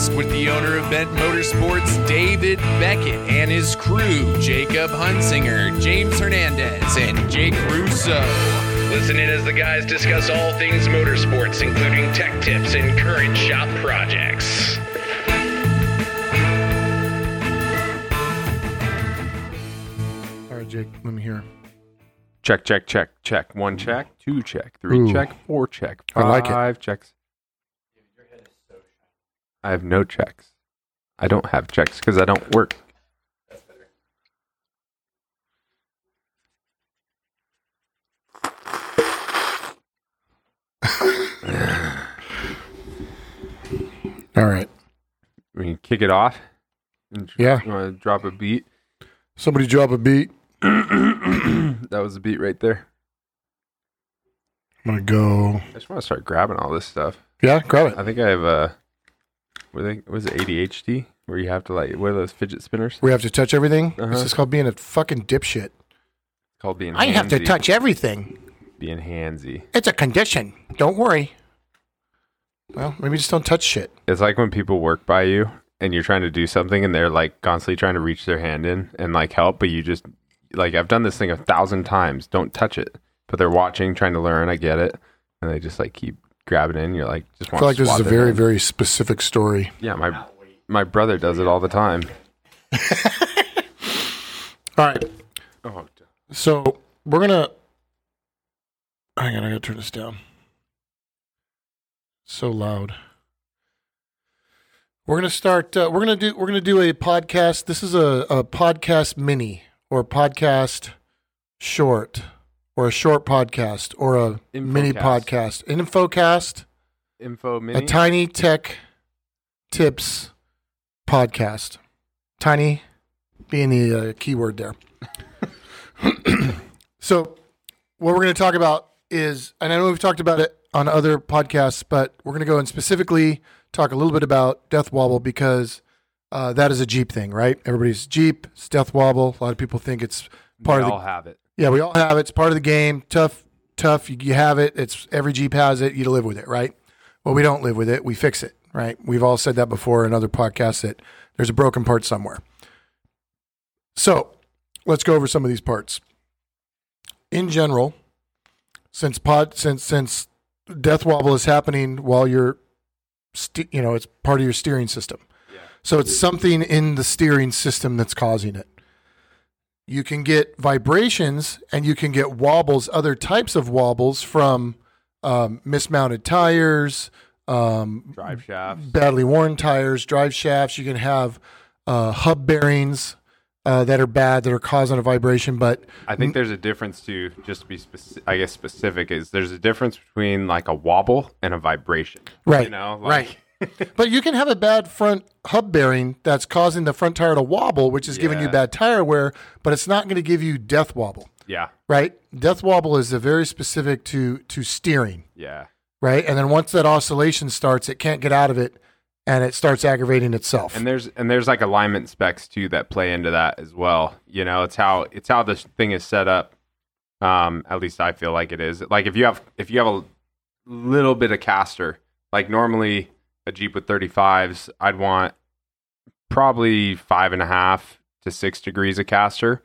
podcast with the owner of Bent Motorsports, David Beckett, and his crew, Jacob Hunsinger, James Hernandez, and Jake Russo. Listen in as the guys discuss all things motorsports, including tech tips and current shop projects. All right, Jake, let me hear. Check, check, check, check. One check, two check, three Ooh. check, four check, I like it. five checks. I have no checks. I don't have checks because I don't work. All right. We can kick it off. And Yeah. You want to drop a beat? Somebody drop a beat. that was a beat right there. I'm gonna go. I just want to start grabbing all this stuff. Yeah, grab it. I think I have a. What they, was it ADHD? Where you have to like, what are those fidget spinners? We have to touch everything. Uh-huh. This is called being a fucking dipshit. Called being. I have to handsy. touch everything. Being handsy. It's a condition. Don't worry. Well, maybe just don't touch shit. It's like when people work by you and you're trying to do something and they're like constantly trying to reach their hand in and like help, but you just like I've done this thing a thousand times. Don't touch it. But they're watching, trying to learn. I get it, and they just like keep grabbing in. You're like, just I feel like this is a very, hand. very specific story. yeah. My my brother does it all the time. All right. Oh, So we're gonna. Hang on, I gotta turn this down. So loud. We're gonna start. Uh, we're gonna do. We're gonna do a podcast. This is a, a podcast mini or podcast short or a short podcast or a mini podcast. An infocast. info A tiny tech tips podcast. Tiny being the uh, keyword there. so, what we're going to talk about is, and I know we've talked about it on other podcasts, but we're going to go and specifically talk a little bit about Death Wobble because uh, that is a Jeep thing, right? Everybody's Jeep, it's Death Wobble. A lot of people think it's part we of the all have it. Yeah, we all have it. It's part of the game. Tough, tough. You, you have it. It's every Jeep has it. You live with it, right? Well, we don't live with it. We fix it, right? We've all said that before in other podcasts that there's a broken part somewhere. So let's go over some of these parts. In general, since pod since since death wobble is happening while you're, ste- you know, it's part of your steering system. Yeah. So it's something in the steering system that's causing it you can get vibrations and you can get wobbles, other types of wobbles from um, mismounted tires, um, Drive shafts. badly worn tires, drive shafts. You can have uh, hub bearings uh, that are bad that are causing a vibration. But I think there's a difference too. Just to be specific, I guess specific is there's a difference between like a wobble and a vibration. Right, You know, like, but you can have a bad front hub bearing that's causing the front tire to wobble, which is giving you bad tire wear. But it's not going to give you death wobble. Yeah. Right, death wobble is a very specific to to steering. Yeah. right? And then once that oscillation starts, it can't get out of it, and it starts aggravating itself. And there's and there's like alignment specs too that play into that as well. You know, it's how it's how this thing is set up. Um, at least I feel like it is. Like if you have if you have a little bit of caster, like normally a Jeep with 35s, I'd want probably five and a half to six degrees of caster.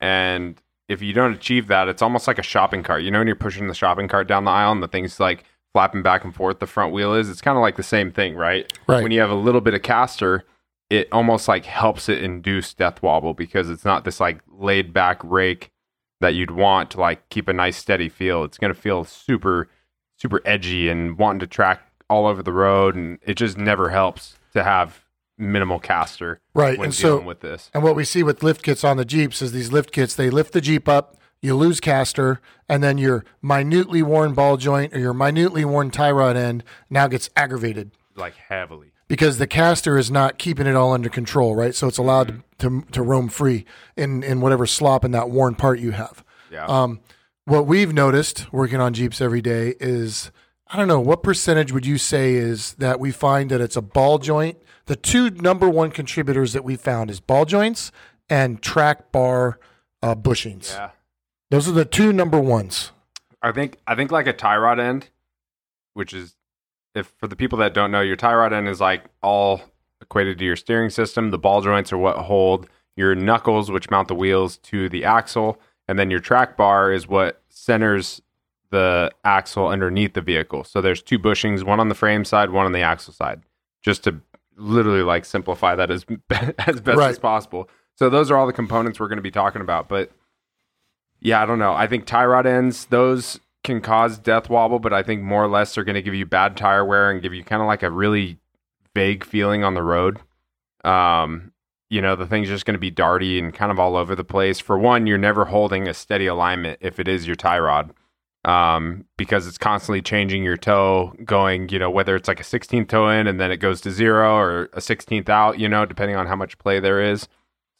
And if you don't achieve that, it's almost like a shopping cart. You know, when you're pushing the shopping cart down the aisle and the thing's like flapping back and forth, the front wheel is, it's kind of like the same thing, right? Right. When you have a little bit of caster, it almost like helps it induce death wobble because it's not this like laid back rake that you'd want to like keep a nice steady feel. It's going to feel super, super edgy and wanting to track all over the road. And it just never helps to have minimal caster Right, when and so- with this. and what we see with lift kits on the Jeeps is these lift kits, they lift the Jeep up, you lose caster, and then your minutely worn ball joint or your minutely worn tie rod end now gets aggravated Like heavily. because the caster is not keeping it all under control, right? So it's allowed to, to roam free in, in whatever slop in that worn part you have. Yeah. Um, what we've noticed working on Jeeps every day is I don't know what percentage would you say is that we find that it's a ball joint. The two number one contributors that we found is ball joints and track bar uh, bushings. yeah. Those are the two number ones. I think I think like a tie rod end, which is if for the people that don't know, your tie rod end is like all equated to your steering system. The ball joints are what hold your knuckles, which mount the wheels to the axle, and then your track bar is what centers the axle underneath the vehicle. So there's two bushings, one on the frame side, one on the axle side, just to literally like simplify that as as best Right. as possible. So those are all the components we're going to be talking about. But yeah, I don't know. I think tie rod ends those can cause death wobble, but I think more or less they're going to give you bad tire wear and give you kind of like a really vague feeling on the road. Um, you know, the thing's just going to be darty and kind of all over the place. For one, you're never holding a steady alignment if it is your tie rod, um, because it's constantly changing your toe, going, you know, whether it's like a 16th toe in and then it goes to zero or a 16th out, you know, depending on how much play there is.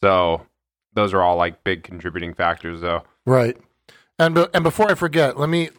So those are all like big contributing factors, though. Right. And be- and before I forget, let me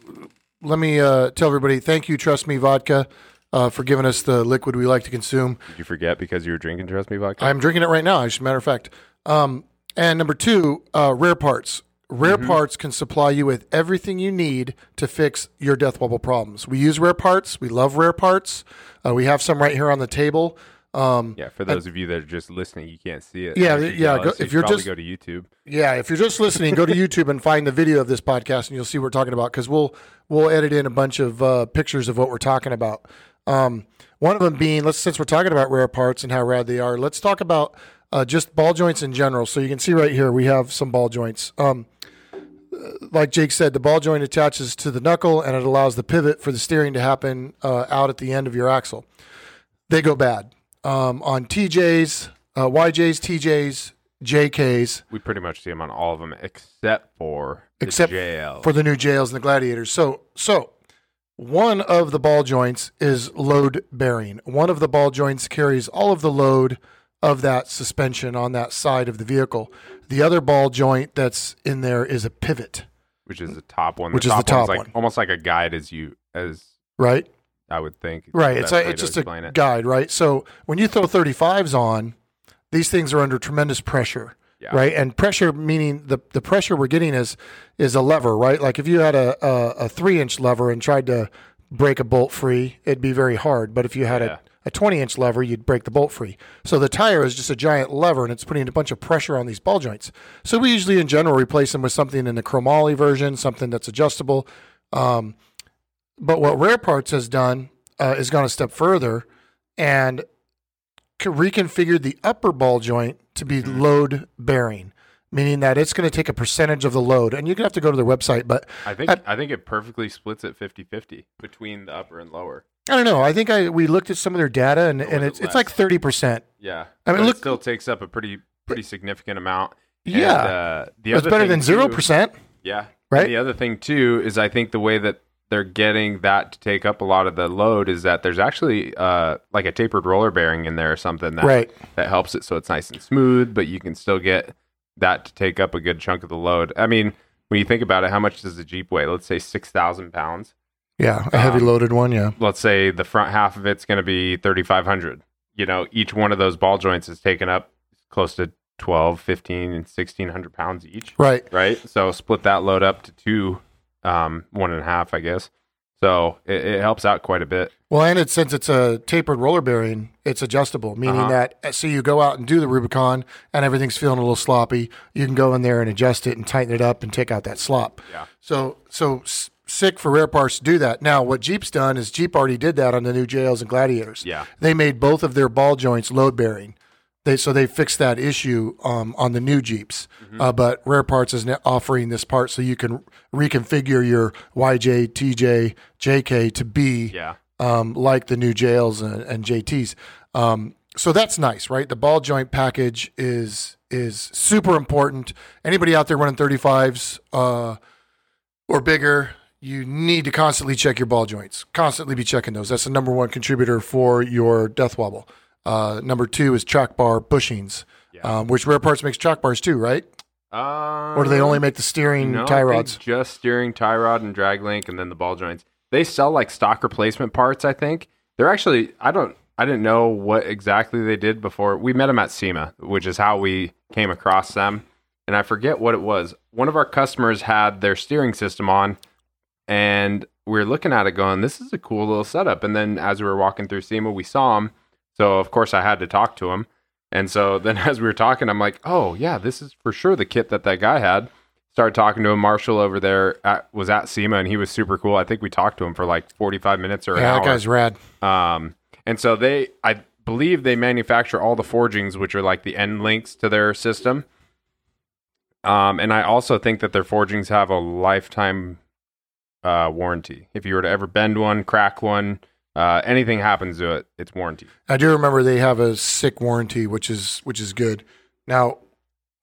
let me uh, tell everybody thank you, Trust Me Vodka, uh, for giving us the liquid we like to consume. Did you forget because you were drinking Trust Me vodka? I'm drinking it right now, as a matter of fact. Um, and number two, uh, rare parts. Rare parts can supply you with everything you need to fix your death wobble problems. We use rare parts. We love rare parts. Uh, we have some right here on the table. Um, yeah, for those of you that are just listening, you can't see it. Yeah, you yeah, go- so if you're just- go to YouTube. Yeah, if you're just listening, go to YouTube and find the video of this podcast, and you'll see what we're talking about. Because we'll we'll edit in a bunch of uh, pictures of what we're talking about. Um, one of them being, let's since we're talking about rare parts and how rad they are, let's talk about uh, just ball joints in general. So you can see right here we have some ball joints. Um, like Jake said, the ball joint attaches to the knuckle, and it allows the pivot for the steering to happen uh, out at the end of your axle. They go bad um, on TJs, uh, YJs, TJs, JKs. We pretty much see them on all of them except for the except JL. for the new JLs and the gladiators. So, so one of the ball joints is load bearing. One of the ball joints carries all of the load of that suspension on that side of the vehicle. The other ball joint that's in there is a pivot, which is the top one. Which is the top like, one. almost like a guide, as you as right? I would think. Right. It's a, it's just a it. guide, right? So when you throw 35s on, these things are under tremendous pressure, Yeah. right? And pressure meaning the the pressure we're getting is is a lever, right? Like if you had a a, a three inch lever and tried to break a bolt free, it'd be very hard. But if you had Yeah. A a 20 inch lever, you'd break the bolt free. So the tire is just a giant lever and it's putting a bunch of pressure on these ball joints. So we usually, in general, replace them with something in the chromoly version, something that's adjustable. Um, but what Rare Parts has done uh, is gone a step further and reconfigured the upper ball joint to be load bearing, meaning that it's going to take a percentage of the load. And you're going to have to go to their website, but I think At- I think it perfectly splits it 50-50 between the upper and lower. I don't know. I think I we looked at some of their data and, and was it it's it's like thirty percent. Yeah, I mean, look- it still takes up a pretty pretty significant amount. And, Yeah, uh, the it's better than zero percent. Yeah. Right? And the other thing too is I think the way that they're getting that to take up a lot of the load is that there's actually uh, like a tapered roller bearing in there or something that Right. that helps it so it's nice and smooth, but you can still get that to take up a good chunk of the load. I mean, when you think about it, how much does a Jeep weigh? Let's say six thousand pounds. Yeah, a heavy Um, loaded one. Yeah, Let's say the front half of it's going to be thirty five hundred. You know, each one of those ball joints is taking up close to 12, 15, and 1600 pounds each right. right? So split that load up to two, um, one and a half, I guess. So it, it helps out quite a bit. Well, and it, since it's a tapered roller bearing, it's adjustable, meaning Uh-huh. that uh, so you go out and do the Rubicon and everything's feeling a little sloppy, you can go in there and adjust it and tighten it up and take out that slop. Yeah. So so sick for rare parts to do that. Now, what Jeep's done is Jeep already did that on the new JLs and Gladiators. Yeah. They made both of their ball joints load bearing. They so they fixed that issue um, on the new Jeeps. Uh, but Rare Parts is now offering this part so you can reconfigure your YJ, TJ, JK to be Yeah. um, like the new JLs and, and JTs. Um, so that's nice, right? The ball joint package is is super important. Anybody out there running 35s uh, or bigger, you need to constantly check your ball joints. Constantly be checking those. That's the number one contributor for your death wobble. Uh, number two is track bar bushings, um, which Rare Parts makes track bars too, right? Uh, Or do they only make the steering no, tie rods? Just steering, tie rod, and drag link, and then the ball joints. They sell like stock replacement parts. I think they're actually. I don't. I didn't know what exactly they did before we met them at SEMA, which is how we came across them. And I forget what it was. One of our customers had their steering system on, and we are looking at it, going, "This is a cool little setup." And then as we were walking through SEMA, we saw him. So of course I had to talk to him. And so then as we were talking, I'm like, oh yeah, this is for sure the kit that that guy had. Started talking to him. Marshall over there at, was at SEMA and he was super cool. I think we talked to him for like 45 minutes or an Yeah, hour. that guy's rad. Um, and so they, I believe they manufacture all the forgings, which are like the end links to their system. Um, and I also think that their forgings have a lifetime uh, warranty. If you were to ever bend one, crack one, uh, anything happens to it, it's warranty. I do remember they have a sick warranty, which is which is good. Now,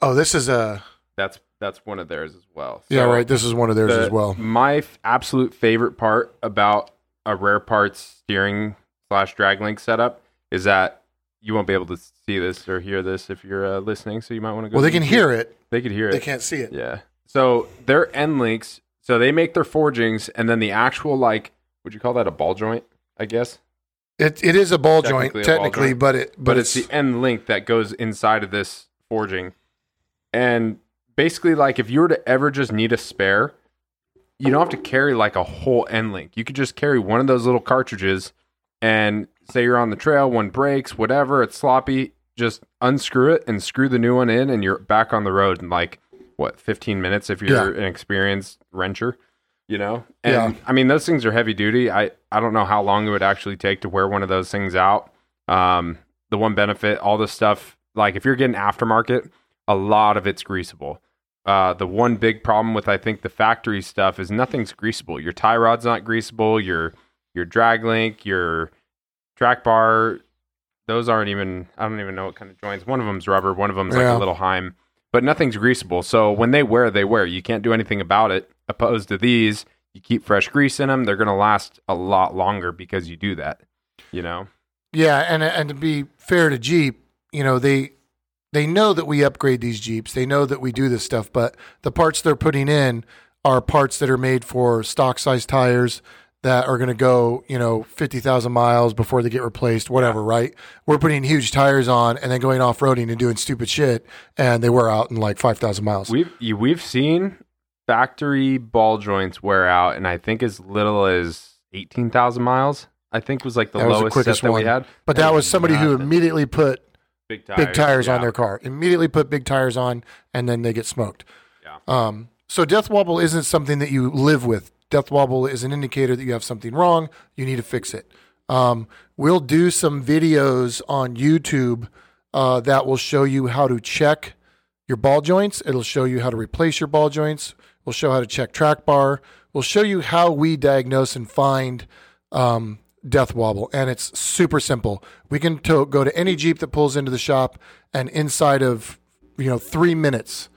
oh, this is a That's that's one of theirs as well. yeah, right. This is one of theirs the- as well. My f- absolute favorite part about a rare parts steering slash drag link setup is that you won't be able to see this or hear this if you're uh, listening. So you might want to go. Well, they can YouTube. hear it. They could hear it. They can't see it. Yeah. So their end links. So they make their forgings, and then the actual like, would you call that a ball joint? I guess. It it is a ball Technically joint a ball technically, joint. but it but, but it's, the end link that goes inside of this forging. And basically, like if you were to ever just need a spare, you don't have to carry like a whole end link. You could just carry one of those little cartridges, and say you're on the trail, one breaks, whatever, it's sloppy. Just unscrew it and screw the new one in, and you're back on the road And like what 15 minutes if you're an experienced wrencher. You know, and Yeah. I mean those things are heavy duty. I I don't know how long it would actually take to wear one of those things out. Um, the one benefit, all this stuff, like if you're getting aftermarket, a lot of it's greasable. Uh, the one big problem with I think the factory stuff is nothing's greasable. Your tie rod's not greasable. Your your drag link, your track bar, those aren't even. I don't even know what kind of joints. One of them's rubber. One of them's like Yeah. a little Heim, but nothing's greasable. So when they wear, they wear. You can't do anything about it. Opposed to these, you keep fresh grease in them. They're gonna last a lot longer because you do that. You know. Yeah, and and to be fair to Jeep, you know they they know that we upgrade these Jeeps. They know that we do this stuff, but the parts they're putting in are parts that are made for stock size tires that are going to go, you know, 50,000 miles before they get replaced, whatever, right? We're putting huge tires on and then going off-roading and doing stupid shit and they wear out in like 5,000 miles. We've we've seen factory ball joints wear out, and I think as little as eighteen thousand miles. I think was like the That was the lowest set that one. we had. but that was somebody who immediately put big tires, big tires on their car. Immediately put big tires on, and then they get smoked. Yeah. Um, so death wobble isn't something that you live with. Death wobble is an indicator that you have something wrong. You need to fix it. Um, we'll do some videos on YouTube uh, that will show you how to check your ball joints. It'll show you how to replace your ball joints. We'll show how to check track bar. We'll show you how we diagnose and find um, death wobble, and it's super simple. We can to- go to any Jeep that pulls into the shop, and inside of you know three minutes,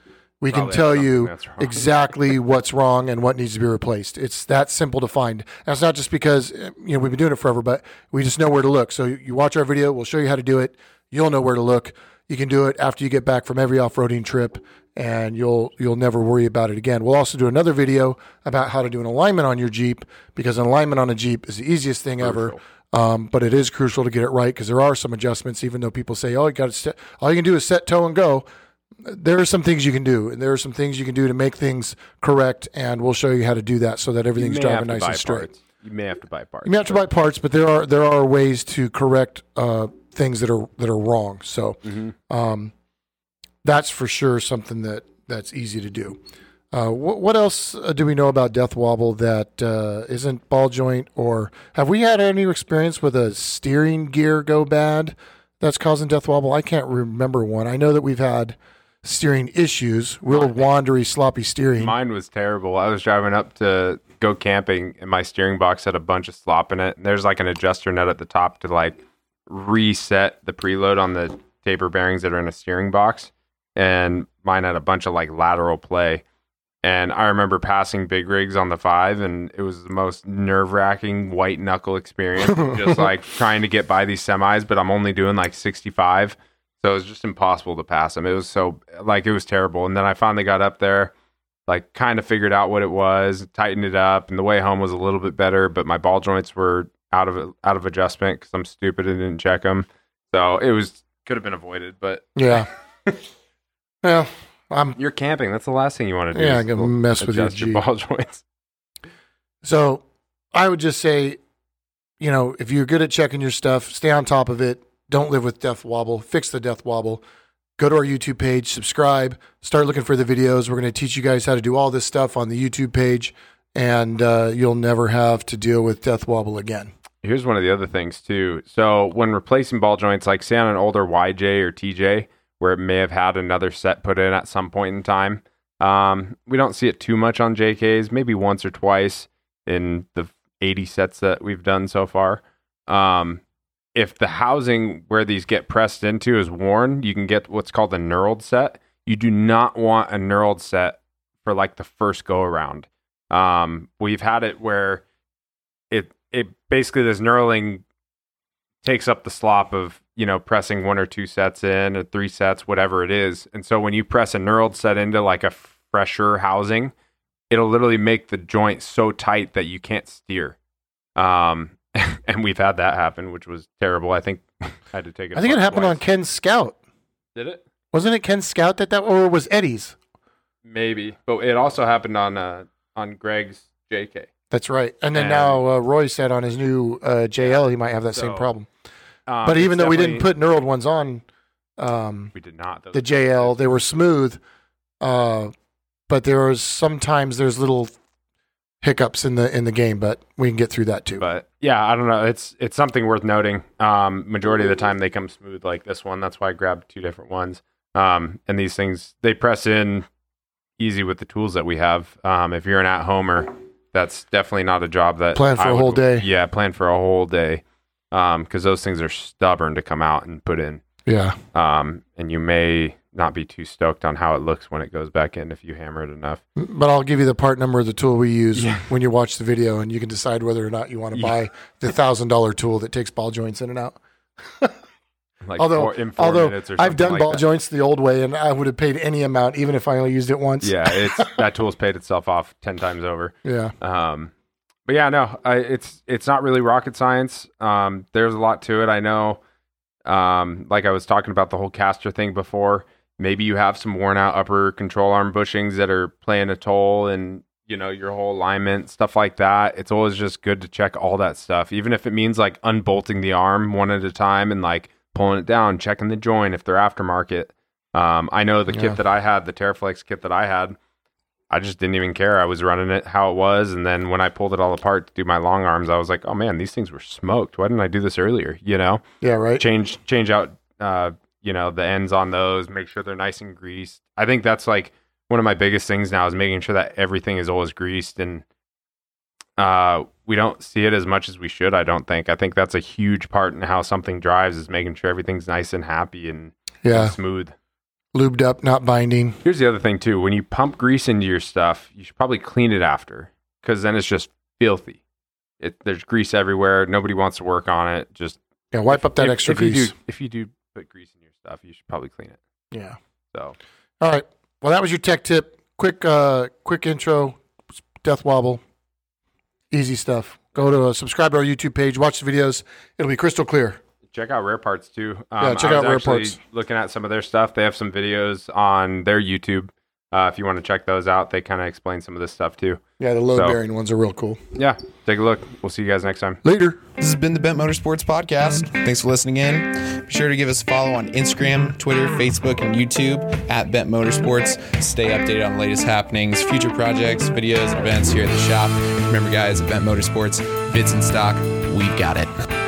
we can tell you something that's wrong. exactly what's wrong and what needs to be replaced. It's that simple to find. That's not just because eh, you know we've been doing it forever, but we just know where to look. So you watch our video, we'll show you how to do it. You'll know where to look. You can do it after you get back from every off-roading trip, and you'll you'll never worry about it again. We'll also do another video about how to do an alignment on your Jeep because an alignment on a Jeep is the easiest thing ever. Um, but it is crucial to get it right because there are some adjustments. Even though people say, "Oh, you got to set," all you can do is set toe and go there are some things you can do, and there are some things you can do to make things correct, and we'll show you how to do that so that everything's driving nice and straight. parts. You may have to buy parts. You may have to buy parts, but there are there are ways to correct uh, things that are that are wrong. So um, that's for sure something that that's easy to do. Uh, what, what else uh, do we know about death wobble that uh, isn't ball joint, or have we had any experience with a steering gear go bad that's causing death wobble? I can't remember one. I know that we've had steering issues, real wandery, sloppy steering. Mine was terrible. I was driving up to go camping, and my steering box had a bunch of slop in it. And there's like an adjuster nut at the top to like reset the preload on the taper bearings that are in a steering box. And mine had a bunch of like lateral play. And I remember passing big rigs on the five, and it was the most nerve wracking white knuckle experience. just like trying to get by these semis, but I'm only doing like 65. So it was just impossible to pass them. It was so, like, it was terrible. And then I finally got up there, like, kind of figured out what it was, tightened it up, and the way home was a little bit better, but my ball joints were out of out of adjustment because I'm stupid and didn't check them. So it was, could have been avoided, but Yeah. well, I'm you're camping. That's the last thing you want to do. Yeah, I'm gonna mess with your your ball joints. So I would just say, you know, if you're good at checking your stuff, stay on top of it. Don't live with death wobble. Fix the death wobble. Go to our YouTube page, subscribe, start looking for the videos. We're going to teach you guys how to do all this stuff on the YouTube page, and uh, you'll never have to deal with death wobble again. Here's one of the other things too. So when replacing ball joints, like say on an older YJ or TJ, where it may have had another set put in at some point in time, um, we don't see it too much on JKs. Maybe once or twice in the 80 sets that we've done so far. Um, if the housing where these get pressed into is worn, you can get what's called a knurled set. You do not want a knurled set for like the first go around. Um, we've had it where it it basically this knurling takes up the slop of you know pressing one or two sets in or three sets, whatever it is. And so when you press a knurled set into like a fresher housing, it'll literally make the joint so tight that you can't steer. Um, and we've had that happen, which was terrible. I think I had to take it. I think it happened on Ken's Scout. Did it? Wasn't it Ken Scout that that, or was Eddie's? Maybe, but it also happened on uh, on Greg's JK. That's right. And then And- now uh, Roy said on his new uh, JL he might have that same problem. Um, But even though we didn't put knurled ones on um, we did not. The JL, they were smooth. Uh, but there was sometimes there's little hiccups in the in the game, but we can get through that too. But yeah, I don't know. It's it's something worth noting. Um, majority of the time they come smooth like this one. That's why I grabbed two different ones. Um, and these things they press in easy with the tools that we have. Um, if you're an at homer, that's definitely not a job that Plan for I a would- whole day. Yeah, plan for a whole day. Um, because those things are stubborn to come out and put in. yeah, Um, and you may not be too stoked on how it looks when it goes back in if you hammer it enough. but I'll give you the part number of the tool we use Yeah. when you watch the video, and you can decide whether or not you want to Yeah. buy the thousand dollar tool that takes ball joints in and out. Like although, four, in four although minutes or I've done like ball that. joints the old way, and I would have paid any amount, even if I only used it once. Yeah, it's that tool's paid itself off ten times over. yeah. Um, but yeah, no, I, it's it's not really rocket science. Um, there's a lot to it. I know. Um, like I was talking about the whole caster thing before. Maybe you have some worn out upper control arm bushings that are playing a toll, and you know your whole alignment stuff like that. It's always just good to check all that stuff, even if it means like unbolting the arm one at a time and like pulling it down, checking the joint if they're aftermarket. Um, I know the Yeah. kit that I had, the TeraFlex kit that I had. I just didn't even care. I was running it how it was, and then when I pulled it all apart to do my long arms, I was like, "Oh man, these things were smoked. Why didn't I do this earlier?" You know, Yeah, right. change change out, uh, you know, the ends on those, make sure they're nice and greased. I think that's like one of my biggest things now is making sure that everything is always greased, and uh, we don't see it as much as we should. I don't think. I think that's a huge part in how something drives is making sure everything's nice and happy and, and Yeah, smooth. lubed up, not binding. Here's the other thing too: when you pump grease into your stuff, you should probably clean it after, because then it's just filthy. It, there's grease everywhere. Nobody wants to work on it. Just Yeah, wipe up that if, extra if you grease. do, if you do put grease in your stuff, you should probably clean it. Yeah. So All right. Well, that was your tech tip. Quick, uh, quick intro. Death wobble. Easy stuff. Go to uh, subscribe to our YouTube page. Watch the videos. It'll be crystal clear. check out Rare Parts too. Um, Yeah, check out Rare Parts. Looking at some of their stuff, they have some videos on their YouTube. Uh, if you want to check those out, they kind of explain some of this stuff too. Yeah, the load So- bearing ones are real cool. Yeah, take a look. We'll see you guys next time. Later. This has been the Bent Motorsports Podcast. Thanks for listening in. Be sure to give us a follow on Instagram, Twitter, Facebook, and YouTube at Bent Motorsports. Stay updated on the latest happenings, future projects, videos, and events here at the shop. Remember, guys, at Bent Motorsports, bits in stock, we've got it.